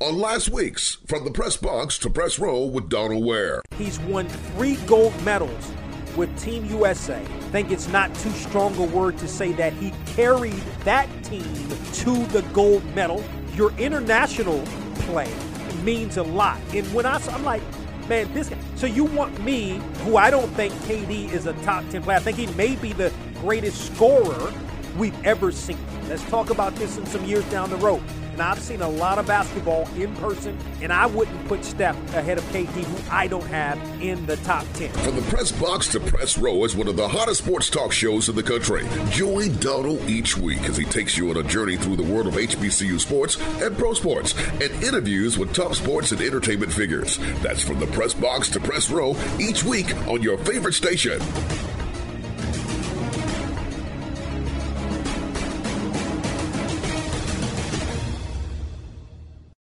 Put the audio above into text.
on last week's From the Press Box to Press Row with Donald Ware. He's won three gold medals with Team USA. I think it's not too strong a word to say that he carried that team to the gold medal. Your international play means a lot. And when I, I'm like, man, this guy. So you want me, who I don't think KD is a top 10 player, I think he may be the greatest scorer we've ever seen. Let's talk about this in some years down the road. And I've seen a lot of basketball in person, and I wouldn't put Steph ahead of KD, who I don't have in the top 10. From the press box to press row is one of the hottest sports talk shows in the country. Join Donald each week as he takes you on a journey through the world of HBCU sports and pro sports and interviews with top sports and entertainment figures. That's from the press box to press row each week on your favorite station.